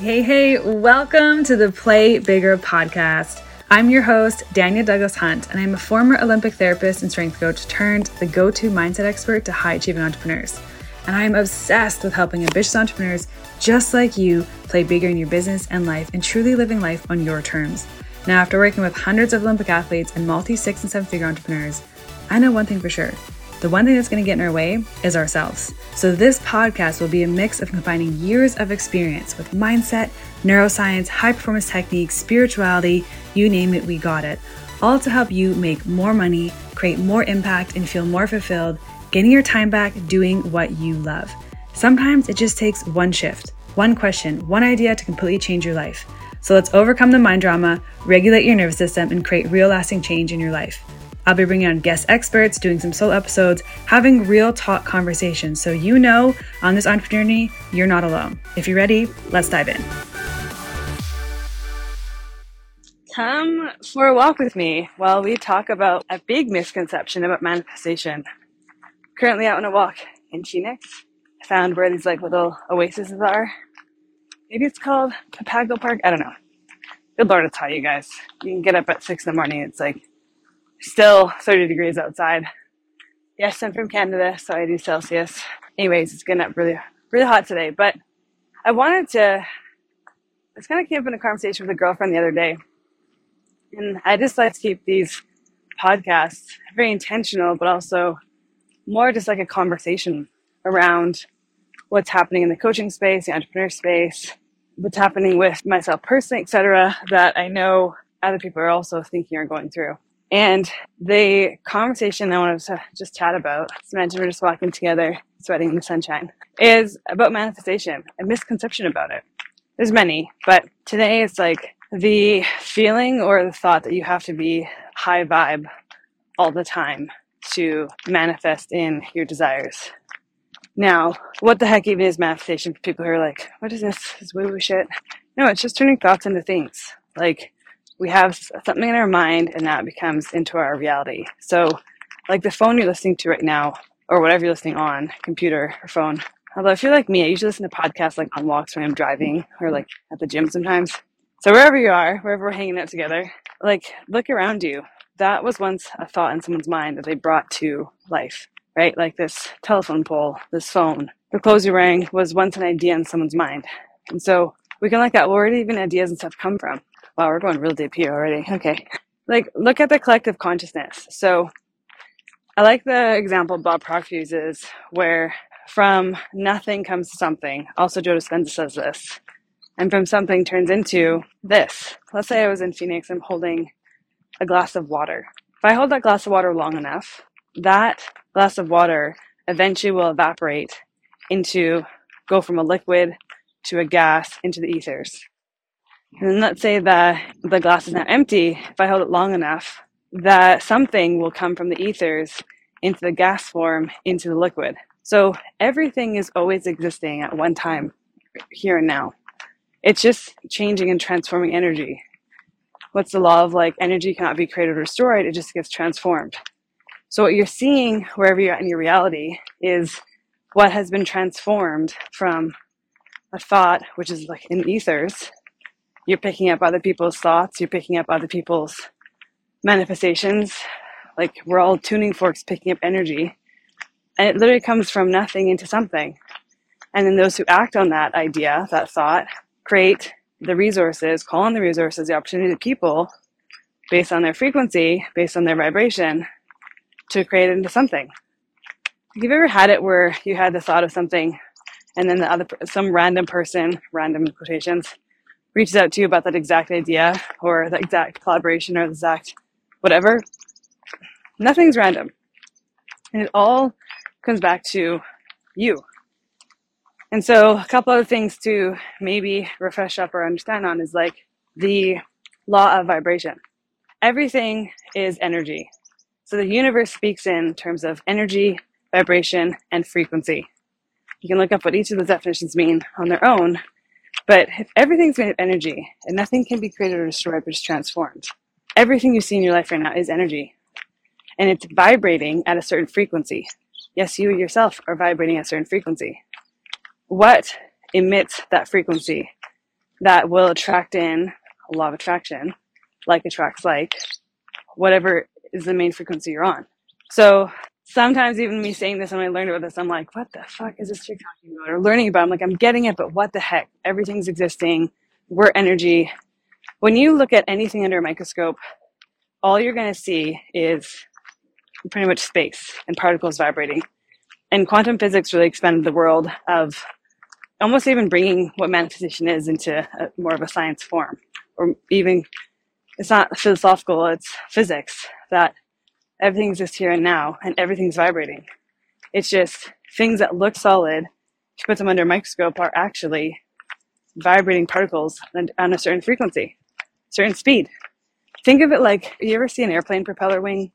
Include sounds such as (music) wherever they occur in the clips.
Hey, hey, welcome to the Play Bigger podcast. I'm your host, Dania Douglas Hunt, and I'm a former Olympic therapist and strength coach turned the go to mindset expert to high achieving entrepreneurs. And I am obsessed with helping ambitious entrepreneurs just like you play bigger in your business and life and truly living life on your terms. Now, after working with hundreds of Olympic athletes and multi six and seven figure entrepreneurs, I know one thing for sure the one thing that's going to get in our way is ourselves. So, this podcast will be a mix of combining years of experience with mindset, neuroscience, high performance techniques, spirituality you name it, we got it. All to help you make more money, create more impact, and feel more fulfilled, getting your time back doing what you love. Sometimes it just takes one shift, one question, one idea to completely change your life. So let's overcome the mind drama, regulate your nervous system, and create real lasting change in your life. I'll be bringing on guest experts, doing some solo episodes, having real talk conversations so you know on this entrepreneur journey, you're not alone. If you're ready, let's dive in. Come for a walk with me while we talk about a big misconception about manifestation. Currently out on a walk in Phoenix. I found where these like little oases are. Maybe it's called Papago Park. I don't know. Good Lord, it's hot, you guys. You can get up at six in the morning. It's like still 30 degrees outside. Yes, I'm from Canada, so I do Celsius. Anyways, it's getting up really, really hot today. But I wanted to, I was kind of keep in a conversation with a girlfriend the other day. And I just like to keep these podcasts very intentional, but also more just like a conversation around what's happening in the coaching space, the entrepreneur space, what's happening with myself personally, etc., that I know other people are also thinking or going through. And the conversation I wanted to just chat about, mentioned, we're just walking together, sweating in the sunshine, is about manifestation, a misconception about it. There's many, but today it's like the feeling or the thought that you have to be high vibe all the time to manifest in your desires. Now, what the heck even is manifestation for people who are like, what is this? This woo woo shit. No, it's just turning thoughts into things. Like we have something in our mind and that becomes into our reality. So, like the phone you're listening to right now, or whatever you're listening on, computer or phone. Although if you're like me, I usually listen to podcasts like on walks when I'm driving or like at the gym sometimes. So wherever you are, wherever we're hanging out together, like look around you. That was once a thought in someone's mind that they brought to life, right? Like this telephone pole, this phone, the clothes you're wearing was once an idea in someone's mind. And so we can like that. Where did even ideas and stuff come from? Wow, we're going real deep here already. Okay. Like, look at the collective consciousness. So, I like the example Bob Proctor uses where from nothing comes something. Also, Joe Dispenza says this. And from something turns into this. Let's say I was in Phoenix, I'm holding a glass of water. If I hold that glass of water long enough, that glass of water eventually will evaporate into, go from a liquid to a gas into the ethers. And let's say that the glass is now empty. If I hold it long enough, that something will come from the ethers into the gas form into the liquid. So everything is always existing at one time, here and now. It's just changing and transforming energy. What's the law of like energy cannot be created or destroyed, it just gets transformed. So what you're seeing wherever you're at in your reality is what has been transformed from a thought, which is like in ethers, you're picking up other people's thoughts, you're picking up other people's manifestations. Like we're all tuning forks picking up energy. And it literally comes from nothing into something. And then those who act on that idea, that thought, create the resources, call on the resources, the opportunity, the people, based on their frequency, based on their vibration, to create into something. Have you ever had it where you had the thought of something and then the other, some random person, random quotations, reaches out to you about that exact idea or the exact collaboration or the exact whatever, nothing's random. And it all comes back to you. And so, a couple other things to maybe refresh up or understand on is like the law of vibration. Everything is energy. So, the universe speaks in terms of energy, vibration, and frequency. You can look up what each of those definitions mean on their own, but if everything's made of energy and nothing can be created or destroyed but is transformed, everything you see in your life right now is energy. And it's vibrating at a certain frequency. Yes, you yourself are vibrating at a certain frequency. What emits that frequency? that will attract in a law of attraction, like attracts like, whatever is the main frequency you're on. So sometimes even me saying this and I learned about this, I'm like, what the fuck is this chick talking about? Or learning about, I'm like, I'm getting it, but what the heck? Everything's existing. We're energy. When you look at anything under a microscope, all you're going to see is pretty much space and particles vibrating. And quantum physics really expanded the world of almost even bringing what manifestation is into a, more of a science form, or even it's not philosophical, it's physics that everything exists here and now and everything's vibrating. It's just things that look solid, if you put them under a microscope, are actually vibrating particles on a certain frequency, certain speed. Think of it like you ever see an airplane propeller wing?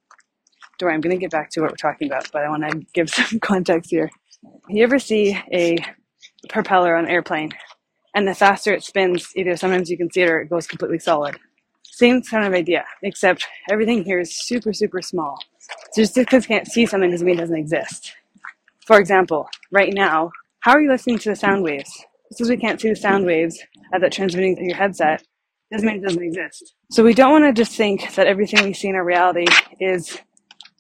Dory, I'm going to get back to what we're talking about, but I want to give (laughs) some context here. You ever see a propeller on an airplane and the faster it spins, either sometimes you can see it or it goes completely solid? Same kind of idea, except everything here is super, super small. So just because you can't see something doesn't mean it doesn't exist. For example, right now, how are you listening to the sound waves? Just because we can't see the sound waves that are transmitting through your headset doesn't mean it doesn't exist. So we don't want to just think that everything we see in our reality is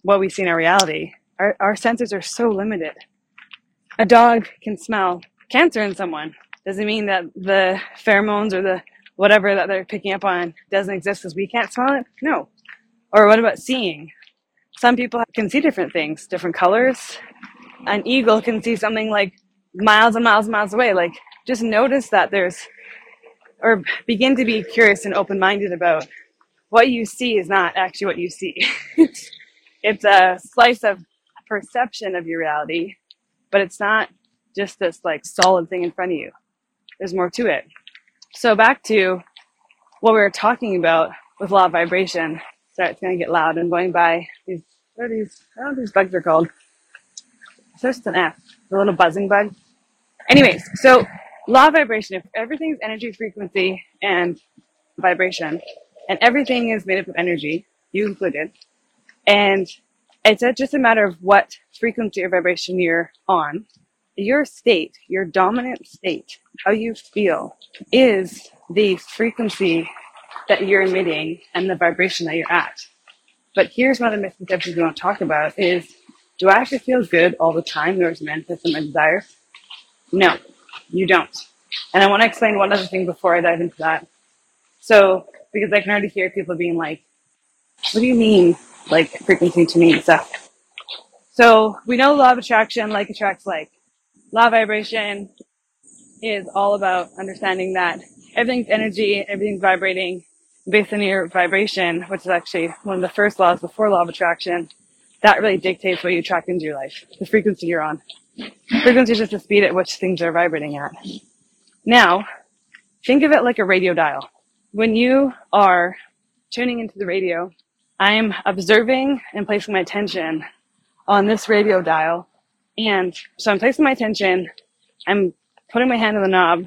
what we see in our reality. Our, our senses are so limited. A dog can smell cancer in someone. Doesn't mean that the pheromones or the whatever that they're picking up on doesn't exist because we can't smell it? No. Or what about seeing? Some people can see different things, different colors. An eagle can see something like miles and miles and miles away. Like, just notice that there's, or begin to be curious and open minded about what you see is not actually what you see. (laughs) it's a slice of perception of your reality, but it's not just this like solid thing in front of you. There's more to it. So back to what we were talking about with law of vibration. Sorry, it's gonna get loud. I'm going by these. What are these? I don't know what these bugs are called. It's just an F, the little buzzing bug. Anyways, so law of vibration. If everything's energy, frequency, and vibration, and everything is made up of energy, you included, and it's just a matter of what frequency or vibration you're on, your state, your dominant state, how you feel, is the frequency that you're emitting and the vibration that you're at. But here's one of the misconceptions we want to talk about is do I actually feel good all the time to manifest desires? No, you don't. And I want to explain one other thing before I dive into that. So, because I can already hear people being like, what do you mean, like frequency to me and stuff? So we know law of attraction, like attracts like. Law vibration is all about understanding that everything's energy, everything's vibrating based on your vibration, which is actually one of the first laws before law of attraction. That really dictates what you attract into your life, the frequency you're on. Frequency is just the speed at which things are vibrating at. Now, think of it like a radio dial. When you are tuning into the radio, I am observing and placing my attention on this radio dial and so I'm placing my attention, I'm putting my hand on the knob,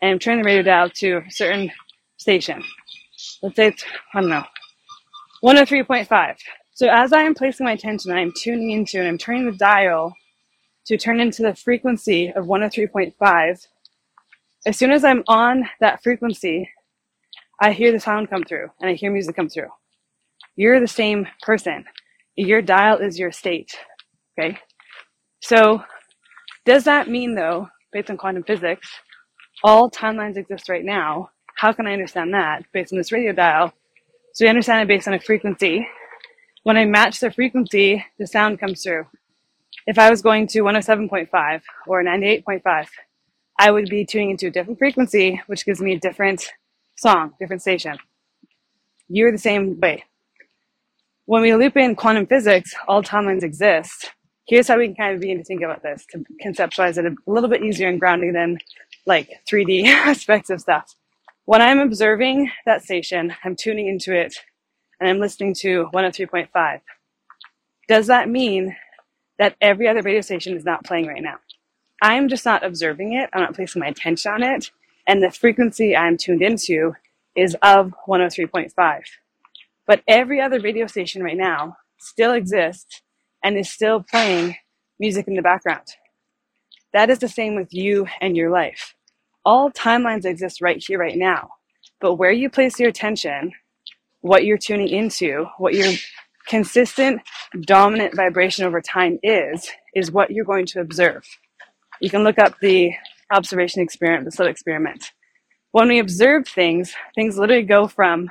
and I'm turning the radio dial to a certain station. Let's say it's, I don't know, 103.5. So as I am placing my attention, I'm tuning into and I'm turning the dial to turn into the frequency of 103.5. As soon as I'm on that frequency, I hear the sound come through and I hear music come through. You're the same person. Your dial is your state. Okay. So, does that mean, though, based on quantum physics, all timelines exist right now? How can I understand that based on this radio dial? So, we understand it based on a frequency. When I match the frequency, the sound comes through. If I was going to 107.5 or 98.5, I would be tuning into a different frequency, which gives me a different song, different station. You're the same way. When we loop in quantum physics, all timelines exist here's how we can kind of begin to think about this to conceptualize it a little bit easier and grounding than like 3D (laughs) aspects of stuff. When I'm observing that station, I'm tuning into it and I'm listening to 103.5. Does that mean that every other radio station is not playing right now? I'm just not observing it. I'm not placing my attention on it. And the frequency I'm tuned into is of 103.5. But every other radio station right now still exists and is still playing music in the background. That is the same with you and your life. all timelines exist right here, right now. But where you place your attention, what you're tuning into, what your consistent dominant vibration over time is, is what you're going to observe. You can look up the observation experiment, the slow experiment. When we observe things, things literally go from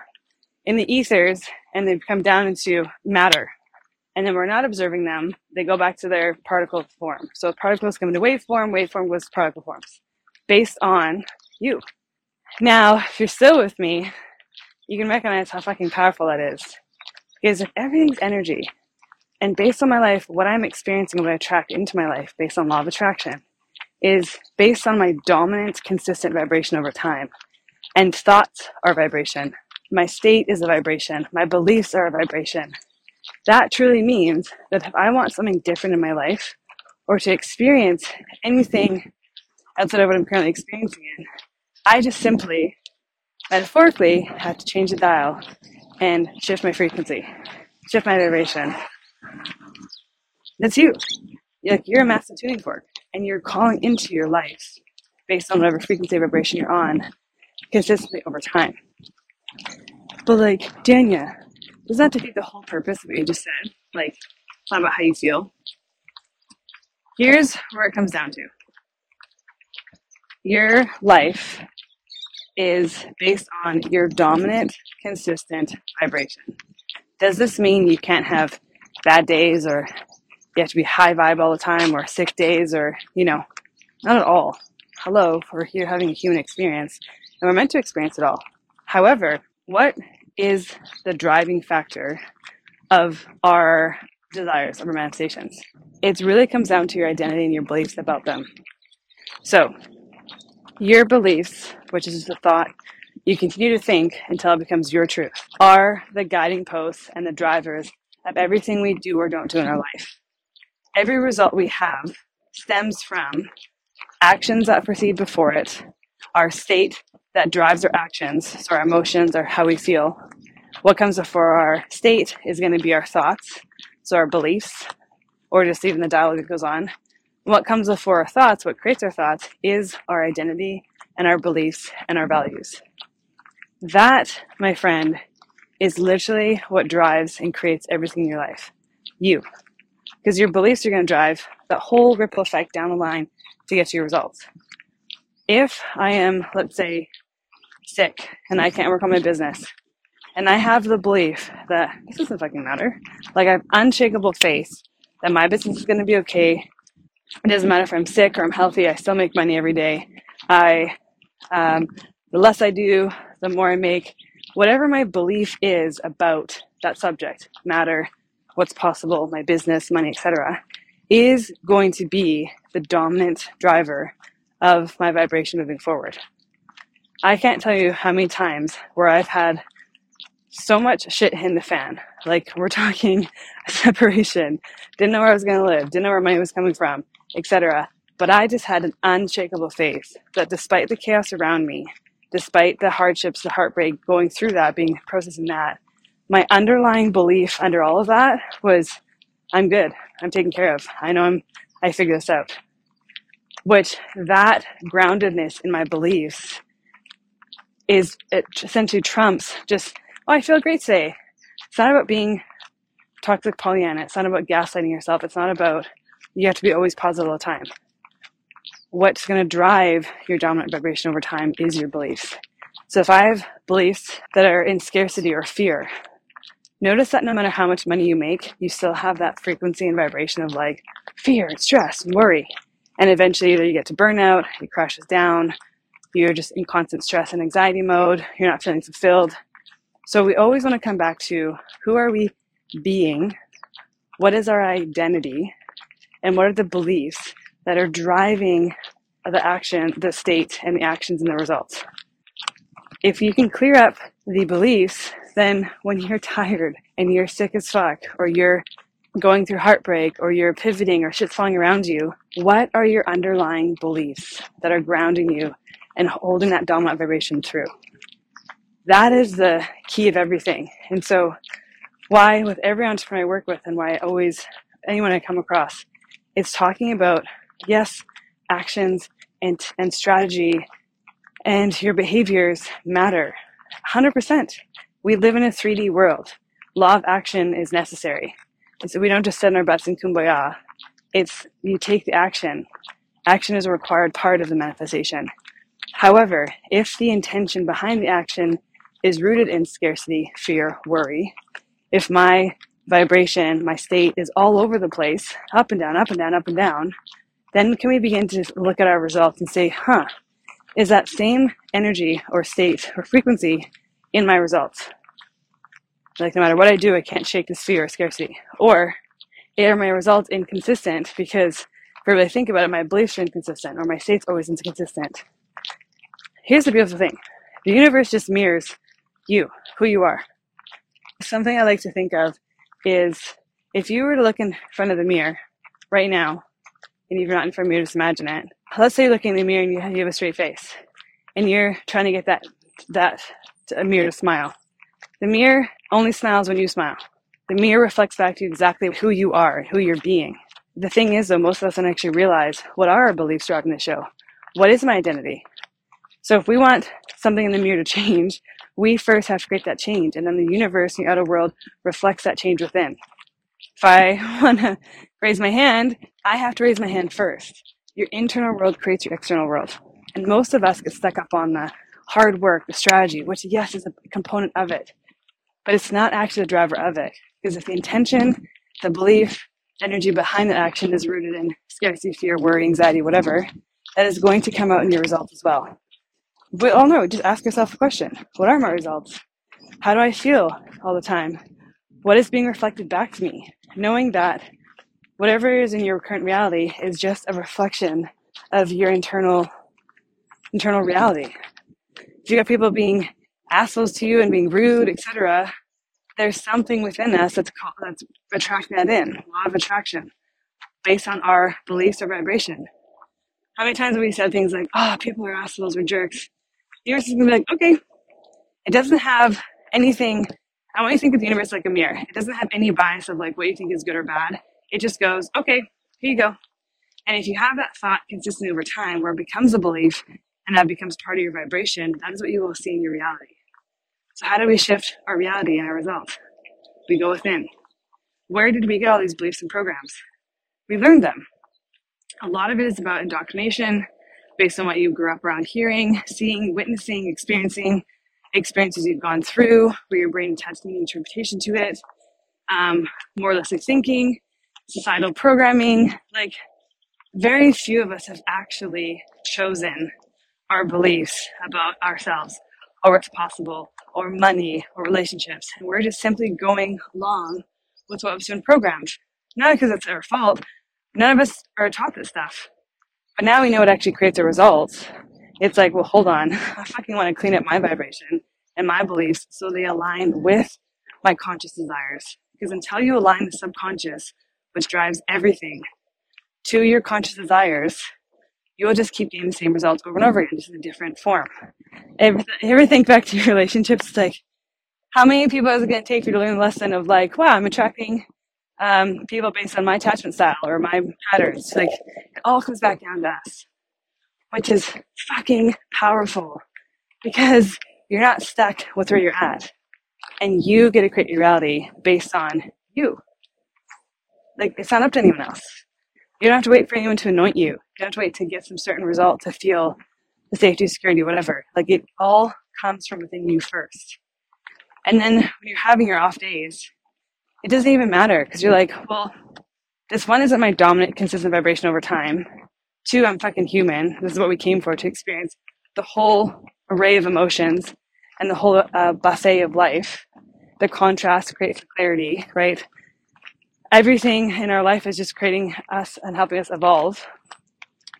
in the ethers and they come down into matter. And then we're not observing them, they go back to their particle form. So particles come into waveform, waveform goes to particle forms based on you. Now, if you're still with me, you can recognize how fucking powerful that is. Because if everything's energy, and based on my life, what I'm experiencing, what I attract into my life based on law of attraction, is based on my dominant, consistent vibration over time. And thoughts are vibration. My state is a vibration. My beliefs are a vibration. That truly means that if I want something different in my life or to experience anything outside of what I'm currently experiencing in, I just simply, metaphorically, have to change the dial and shift my frequency, shift my vibration. That's you. Like you're a massive tuning fork and you're calling into your life based on whatever frequency vibration you're on consistently over time. But like, Dania, does that defeat the whole purpose of what you just said? Like, not about how you feel. Here's where it comes down to. Your life is based on your dominant, consistent vibration. Does this mean you can't have bad days or you have to be high vibe all the time or sick days or, you know, not at all. Hello, we're here having a human experience and we're meant to experience it all. However, what is the driving factor of our desires, our manifestations? It really comes down to your identity and your beliefs about them. So, your beliefs, which is the thought you continue to think until it becomes your truth, are the guiding posts and the drivers of everything we do or don't do in our life every result we have stems from actions that proceed before it, our state that drives our actions, so our emotions or how we feel. What comes before our state is going to be our thoughts, so our beliefs, or just even the dialogue that goes on. What comes before our thoughts, what creates our thoughts, is our identity and our beliefs and our values. That, my friend, is literally what drives and creates everything in your life. You because your beliefs are going to drive that whole ripple effect down the line to get to your results. If I am, let's say, sick and I can't work on my business, and I have the belief that this doesn't fucking matter, like I have unshakable faith that my business is going to be okay. It doesn't matter if I'm sick or I'm healthy. I still make money every day. I, um, the less I do, the more I make. Whatever my belief is about that subject matter, what's possible, my business, money, etc., is going to be the dominant driver of my vibration moving forward. I can't tell you how many times where I've had so much shit in the fan. Like we're (laughs) talking separation, didn't know where I was going to live, didn't know where money was coming from, etc. But I just had an unshakable faith that despite the chaos around me, despite the hardships, the heartbreak, going through that, being processing that, my underlying belief under all of that was I'm good. I'm taken care of. I know I'm, I figure this out. Which that groundedness in my beliefs is, uh, it essentially trumps just, oh, I feel great today. It's not about being toxic Pollyanna. It's not about gaslighting yourself. It's not about you have to be always positive all the time. What's going to drive your dominant vibration over time is your beliefs. So if I have beliefs that are in scarcity or fear, notice that no matter how much money you make, you still have that frequency and vibration of like fear, stress, and worry. And eventually, either you get to burnout, it crashes down, you're just in constant stress and anxiety mode, you're not feeling fulfilled. So, we always want to come back to who are we being? What is our identity? And what are the beliefs that are driving the action, the state, and the actions and the results? If you can clear up the beliefs then when you're (laughs) tired and you're sick as fuck, or you're going through heartbreak, or you're pivoting, or shit's falling around you, what are your underlying beliefs that are grounding you and holding that dominant vibration true? That is the key of everything. And so, why, with every entrepreneur I work with, and why I always, anyone I come across, it's talking about, yes, actions and, and strategy and your behaviors matter 100%. We live in a 3D world. Law of action is necessary. And so we don't just sit in our butts in kumbaya. It's you take the action. Action is a required part of the manifestation. However, if the intention behind the action is rooted in scarcity, fear, worry, if my vibration, my state is all over the place, up and down, up and down, up and down, then can we begin to look at our results and say, huh, is that same energy or state or frequency in my results? Like no matter what I do, I can't shake this fear or scarcity. Or are my results inconsistent because if I really think about it, my beliefs are inconsistent or my state's always inconsistent. Here's the beautiful thing. The universe just mirrors you, who you are. Something I like to think of is if you were to look in front of the mirror right now, and you're not in front of me, just imagine it. Let's say you're looking in the mirror and you have a straight face, and you're trying to get that that a mirror to smile. The mirror only smiles when you smile. The mirror reflects back to you exactly who you are, and who you're being. The thing is, though, most of us don't actually realize what are our beliefs are driving the show. What is my identity? So if we want something in the mirror to change, we first have to create that change, and then the universe and the outer world reflects that change within. If I (laughs) want to raise my hand, I have to raise my hand first. Your internal world creates your external world. And most of us get stuck up on the hard work, the strategy, which, yes, is a component of it, but it's not actually the driver of it. Because if the intention, the belief, energy behind the action is rooted in scarcity, fear, worry, anxiety, whatever, that is going to come out in your results as well. We all know, just ask yourself a question What are my results? How do I feel all the time? What is being reflected back to me? Knowing that whatever is in your current reality is just a reflection of your internal internal reality. If you got people being assholes to you and being rude, etc., there's something within us that's called, that's attracting that in, law of attraction, based on our beliefs or vibration. How many times have we said things like, "Oh, people are assholes or jerks"? Universe is gonna be like, "Okay." It doesn't have anything. I want you to think of the universe like a mirror. It doesn't have any bias of like what you think is good or bad. It just goes, "Okay, here you go." And if you have that thought consistently over time, where it becomes a belief and that becomes part of your vibration, that is what you will see in your reality. So, how do we shift our reality and our results? We go within. Where did we get all these beliefs and programs? We learned them. A lot of it is about indoctrination based on what you grew up around hearing, seeing, witnessing, experiencing, experiences you've gone through, where your brain attached an interpretation to it, um, moralistic thinking, societal programming. Like, very few of us have actually chosen our beliefs about ourselves or what's possible or money or relationships. And we're just simply going along with what was been programmed. Not because it's our fault. None of us are taught this stuff. But now we know it actually creates the results. It's like, well, hold on. (laughs) I fucking want to clean up my vibration and my beliefs so they align with my conscious desires. Because until you align the subconscious, which drives everything, to your conscious desires, you will just keep getting the same results over and over again, just in a different form. Ever, ever think back to your relationships? It's like, how many people is it going to take for you to learn the lesson of like, wow, I'm attracting um, people based on my attachment style or my patterns? Like, it all comes back down to us, which is fucking powerful because you're not stuck with where you're at, and you get to create your reality based on you. Like, it's not up to anyone else. You don't have to wait for anyone to anoint you. You don't have to wait to get some certain result to feel the safety, security, whatever. Like it all comes from within you first. And then when you're having your off days, it doesn't even matter because you're like, well, this one isn't my dominant, consistent vibration over time. Two, I'm fucking human. This is what we came for to experience the whole array of emotions and the whole uh, buffet of life. The contrast creates clarity, right? everything in our life is just creating us and helping us evolve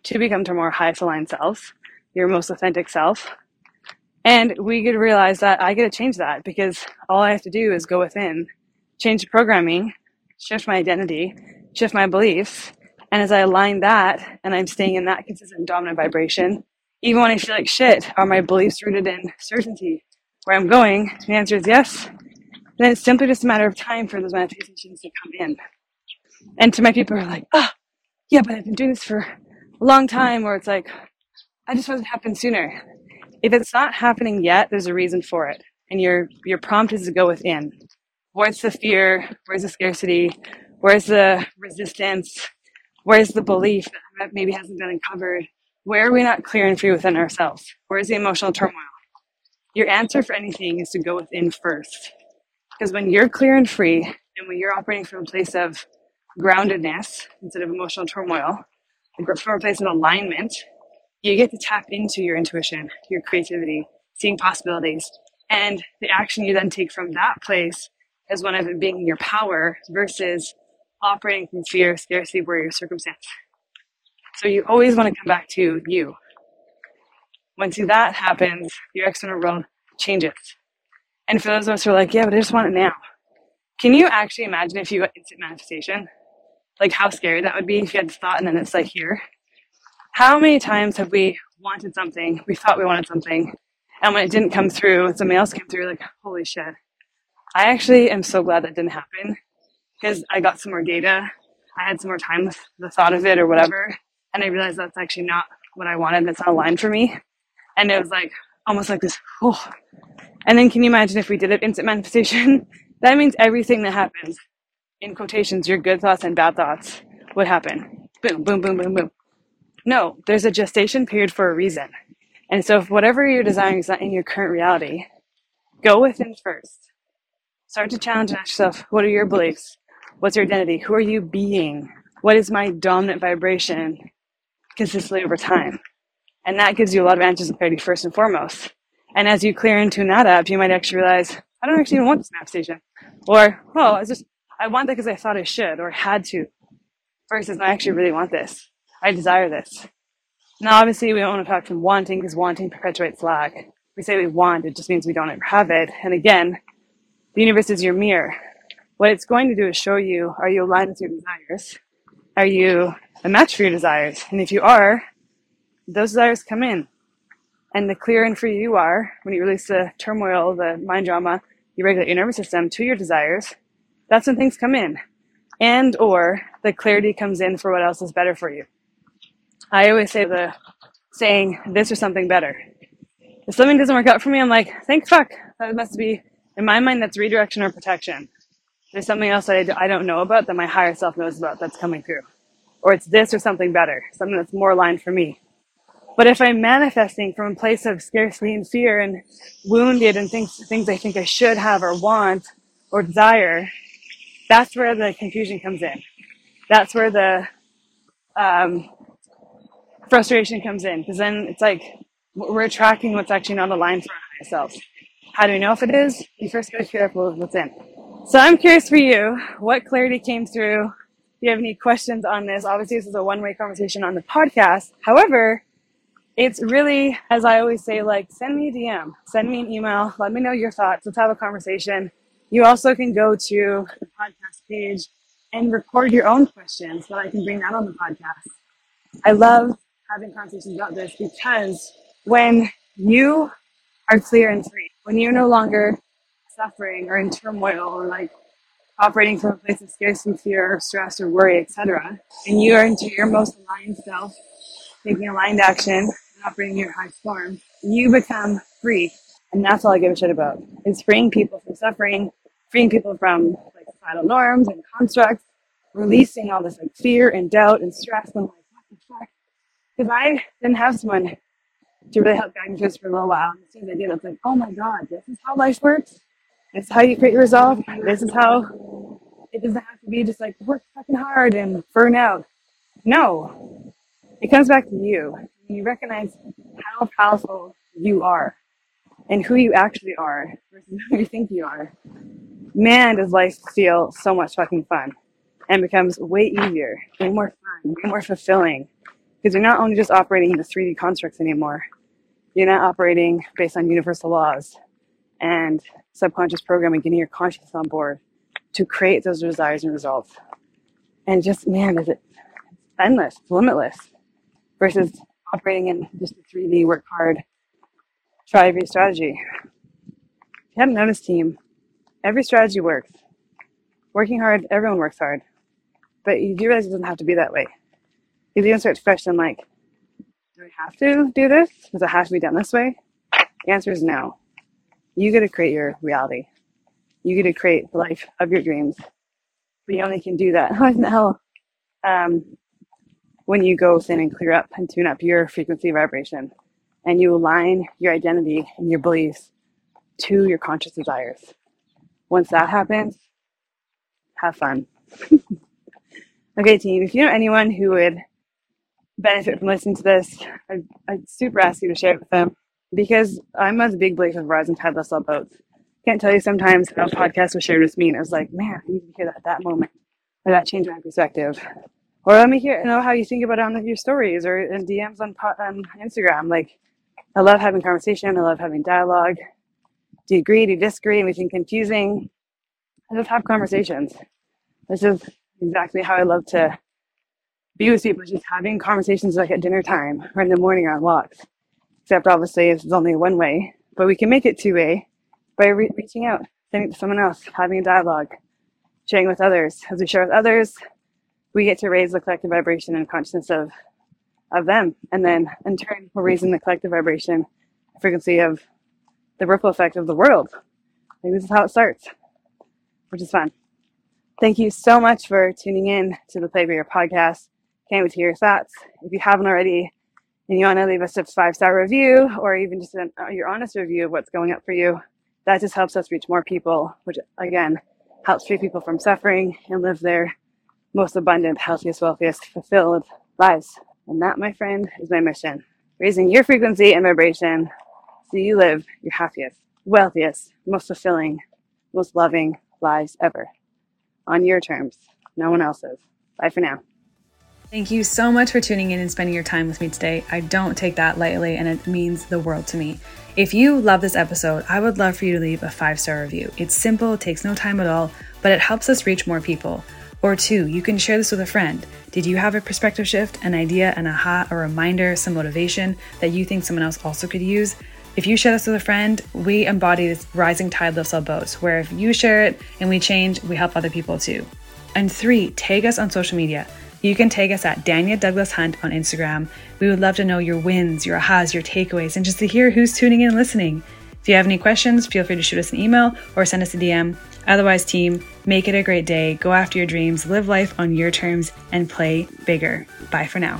to become to more highest aligned selves, your most authentic self. And we get to realize that I get to change that because all I have to do is go within, change the programming, shift my identity, shift my beliefs. And as I align that and I'm staying in that consistent dominant vibration, even when I feel like shit, are my beliefs rooted in certainty? Where I'm going, the answer is yes then it's simply just a matter of time for those manifestations to come in. And to my people who are like, oh, yeah, but I've been doing this for a long time, or it's like, I just want it to happen sooner. If it's not happening yet, there's a reason for it. And your your prompt is to go within. Where's the fear? Where's the scarcity? Where's the resistance? Where's the belief that maybe hasn't been uncovered? Where are we not clear and free within ourselves? Where's the emotional turmoil? Your answer for anything is to go within first. Because when you're clear and free, and when you're operating from a place of groundedness instead of emotional turmoil, from a place of alignment, you get to tap into your intuition, your creativity, seeing possibilities. And the action you then take from that place is one of it being in your power versus operating from fear, scarcity, worry, or circumstance. So you always want to come back to you. Once that happens, your external world changes. And for those of us who are like, yeah, but I just want it now. Can you actually imagine if you got instant manifestation? Like how scary that would be if you had the thought and then it's like here. How many times have we wanted something, we thought we wanted something, and when it didn't come through, somebody else came through, like, holy shit. I actually am so glad that didn't happen because I got some more data. I had some more time with the thought of it or whatever. And I realized that's actually not what I wanted. That's not aligned for me. And it was like almost like this, oh. And then can you imagine if we did it instant manifestation? (laughs) that means everything that happens, in quotations, your good thoughts and bad thoughts would happen. Boom, boom, boom, boom, boom. No, there's a gestation period for a reason. And so if whatever you're desiring is not in your current reality, go within first. Start to challenge and ask yourself, what are your beliefs? What's your identity? Who are you being? What is my dominant vibration consistently over time? And that gives you a lot of answers and clarity first and foremost. And as you clear and tune that up, you might actually realize, I don't actually even want this map station. Or, oh, I just, I want that because I thought I should or had to. Versus, I actually really want this. I desire this. Now, obviously, we don't want to talk from wanting because wanting perpetuates lack. We say we want, it just means we don't ever have it. And again, the universe is your mirror. What it's going to do is show you are you aligned with your desires? Are you a match for your desires? And if you are, those desires come in. And the clearer and free you are, when you release the turmoil, the mind drama, you regulate your nervous system to your desires, that's when things come in. And or the clarity comes in for what else is better for you. I always say the saying this or something better. If something doesn't work out for me, I'm like, thank fuck. That must be, in my mind, that's redirection or protection. There's something else that I don't know about that my higher self knows about that's coming through. Or it's this or something better, something that's more aligned for me. But if I'm manifesting from a place of scarcity and fear and wounded and things, things I think I should have or want or desire, that's where the confusion comes in. That's where the um, frustration comes in because then it's like we're tracking what's actually not aligned for ourselves. How do we know if it is? You first got to clear up what's in. So I'm curious for you, what clarity came through? If you have any questions on this, obviously this is a one-way conversation on the podcast. However, it's really, as I always say, like send me a DM, send me an email, let me know your thoughts. Let's have a conversation. You also can go to the podcast page and record your own questions so that I can bring that on the podcast. I love having conversations about this because when you are clear and free, when you're no longer suffering or in turmoil or like operating from a place of scarcity, fear, or stress, or worry, etc., and you are into your most aligned self, taking aligned action, and operating your high form, you become free. And that's all I give a shit about. Is freeing people from suffering, freeing people from like societal norms and constructs, releasing all this like fear and doubt and stress and like what the fuck because I didn't have someone to really help guide me through for a little while. And as soon as I did, I was like, oh my God, this is how life works. This is how you create your resolve. This is how it doesn't have to be just like work fucking hard and burn out. No, it comes back to you. You recognize how powerful you are and who you actually are versus who you think you are. Man, does life feel so much fucking fun and becomes way easier, way more fun, way more fulfilling because you're not only just operating in the 3D constructs anymore, you're not operating based on universal laws and subconscious programming, getting your consciousness on board to create those desires and results. And just, man, is it endless, limitless versus operating in just a 3D, work hard, try every strategy. If you haven't noticed, team, every strategy works. Working hard, everyone works hard. But you do realize it doesn't have to be that way. If you start to question like, do we have to do this? Does it have to be done this way? The answer is no. You get to create your reality. You get to create the life of your dreams. But you only can do that. (laughs) In the hell? Um, when you go within and clear up and tune up your frequency vibration and you align your identity and your beliefs to your conscious desires. Once that happens, have fun. (laughs) okay, team, if you know anyone who would benefit from listening to this, I'd, I'd super ask you to share it with them because I'm a big believer of rising tide lifts all boats. Can't tell you sometimes how podcasts were shared with me, and I was like, man, I need to hear that at that moment, or that changed my perspective. Or let me hear know how you think about it on your stories or in DMs on on Instagram. Like, I love having conversation. I love having dialogue. Do you agree? Do you disagree? Anything confusing? I just have conversations. This is exactly how I love to be with people, just having conversations like at dinner time or in the morning on walks. Except obviously it's only one way, but we can make it two way by re- reaching out, sending it to someone else, having a dialogue, sharing with others. As we share with others, we get to raise the collective vibration and consciousness of of them, and then in turn, we're raising the collective vibration frequency of the ripple effect of the world. Like this is how it starts, which is fun. Thank you so much for tuning in to the Play Bigger podcast. Can't wait to hear your thoughts. If you haven't already, and you want to leave us a five star review or even just an, uh, your honest review of what's going up for you, that just helps us reach more people, which again helps free people from suffering and live their most abundant, healthiest, wealthiest, fulfilled lives. And that, my friend, is my mission. Raising your frequency and vibration so you live your happiest, wealthiest, most fulfilling, most loving lives ever. On your terms, no one else's. Bye for now. Thank you so much for tuning in and spending your time with me today. I don't take that lightly and it means the world to me. If you love this episode, I would love for you to leave a five star review. It's simple, takes no time at all, but it helps us reach more people. Or two, you can share this with a friend. Did you have a perspective shift, an idea, an aha, a reminder, some motivation that you think someone else also could use? If you share this with a friend, we embody this rising tide lifts all boats, where if you share it and we change, we help other people too. And three, tag us on social media. You can tag us at Dania Douglas Hunt on Instagram. We would love to know your wins, your ahas, your takeaways, and just to hear who's tuning in and listening. If you have any questions, feel free to shoot us an email or send us a DM. Otherwise, team, make it a great day. Go after your dreams, live life on your terms, and play bigger. Bye for now.